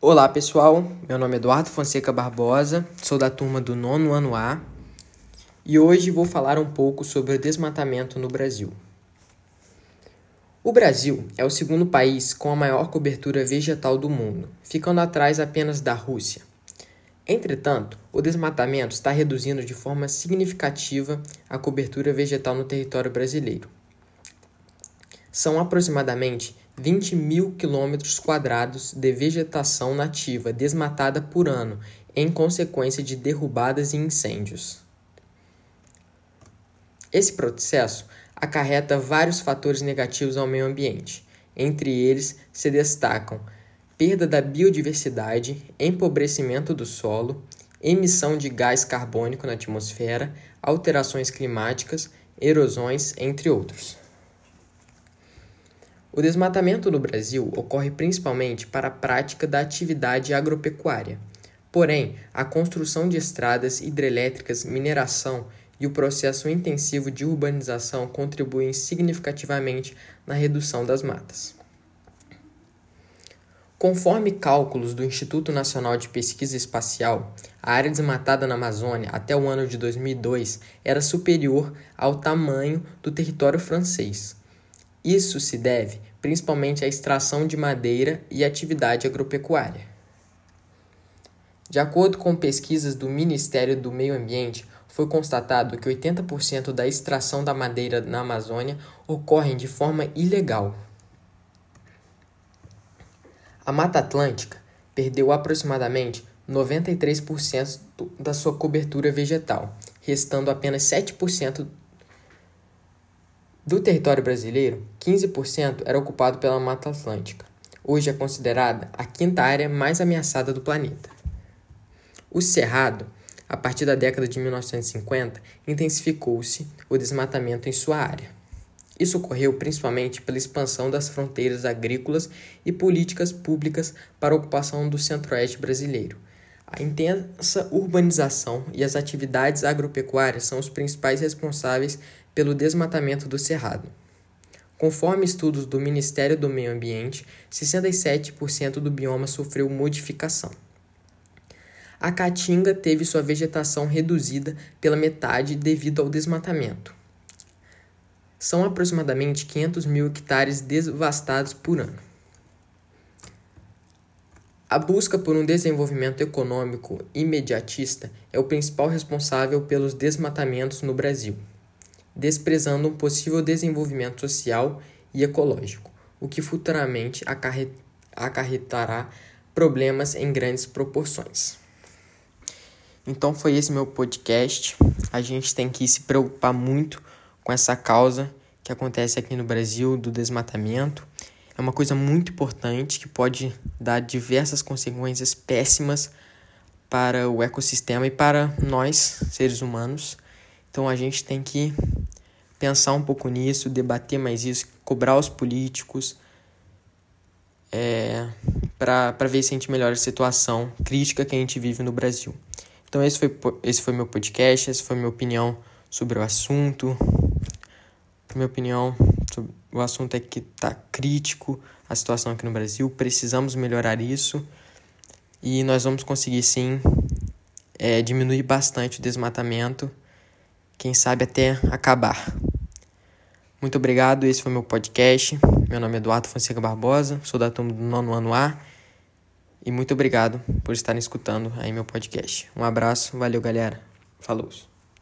Olá pessoal, meu nome é Eduardo Fonseca Barbosa, sou da turma do nono ano A e hoje vou falar um pouco sobre o desmatamento no Brasil. O Brasil é o segundo país com a maior cobertura vegetal do mundo, ficando atrás apenas da Rússia. Entretanto, o desmatamento está reduzindo de forma significativa a cobertura vegetal no território brasileiro. São aproximadamente 20 mil quilômetros quadrados de vegetação nativa desmatada por ano em consequência de derrubadas e incêndios. Esse processo acarreta vários fatores negativos ao meio ambiente. Entre eles se destacam perda da biodiversidade, empobrecimento do solo, emissão de gás carbônico na atmosfera, alterações climáticas, erosões, entre outros. O desmatamento no Brasil ocorre principalmente para a prática da atividade agropecuária. Porém, a construção de estradas hidrelétricas, mineração e o processo intensivo de urbanização contribuem significativamente na redução das matas. Conforme cálculos do Instituto Nacional de Pesquisa Espacial, a área desmatada na Amazônia até o ano de 2002 era superior ao tamanho do território francês. Isso se deve principalmente à extração de madeira e atividade agropecuária. De acordo com pesquisas do Ministério do Meio Ambiente, foi constatado que 80% da extração da madeira na Amazônia ocorrem de forma ilegal. A Mata Atlântica perdeu aproximadamente 93% da sua cobertura vegetal, restando apenas 7% do território brasileiro, 15% era ocupado pela Mata Atlântica. Hoje é considerada a quinta área mais ameaçada do planeta. O Cerrado, a partir da década de 1950, intensificou-se o desmatamento em sua área. Isso ocorreu principalmente pela expansão das fronteiras agrícolas e políticas públicas para a ocupação do centro-oeste brasileiro. A intensa urbanização e as atividades agropecuárias são os principais responsáveis pelo desmatamento do cerrado. Conforme estudos do Ministério do Meio Ambiente, 67% do bioma sofreu modificação. A caatinga teve sua vegetação reduzida pela metade devido ao desmatamento. São aproximadamente 500 mil hectares devastados por ano. A busca por um desenvolvimento econômico imediatista é o principal responsável pelos desmatamentos no Brasil desprezando um possível desenvolvimento social e ecológico, o que futuramente acarretará problemas em grandes proporções. Então foi esse meu podcast. A gente tem que se preocupar muito com essa causa que acontece aqui no Brasil do desmatamento. É uma coisa muito importante que pode dar diversas consequências péssimas para o ecossistema e para nós, seres humanos. Então a gente tem que pensar um pouco nisso, debater mais isso, cobrar os políticos é, para ver se a gente melhora a situação crítica que a gente vive no Brasil. Então esse foi, esse foi meu podcast, essa foi minha opinião sobre o assunto. Minha opinião sobre o assunto é que está crítico a situação aqui no Brasil, precisamos melhorar isso e nós vamos conseguir sim é, diminuir bastante o desmatamento, quem sabe até acabar. Muito obrigado, esse foi meu podcast. Meu nome é Eduardo Fonseca Barbosa, sou da turma do nono ano A. E muito obrigado por estarem escutando aí meu podcast. Um abraço, valeu galera. Falou.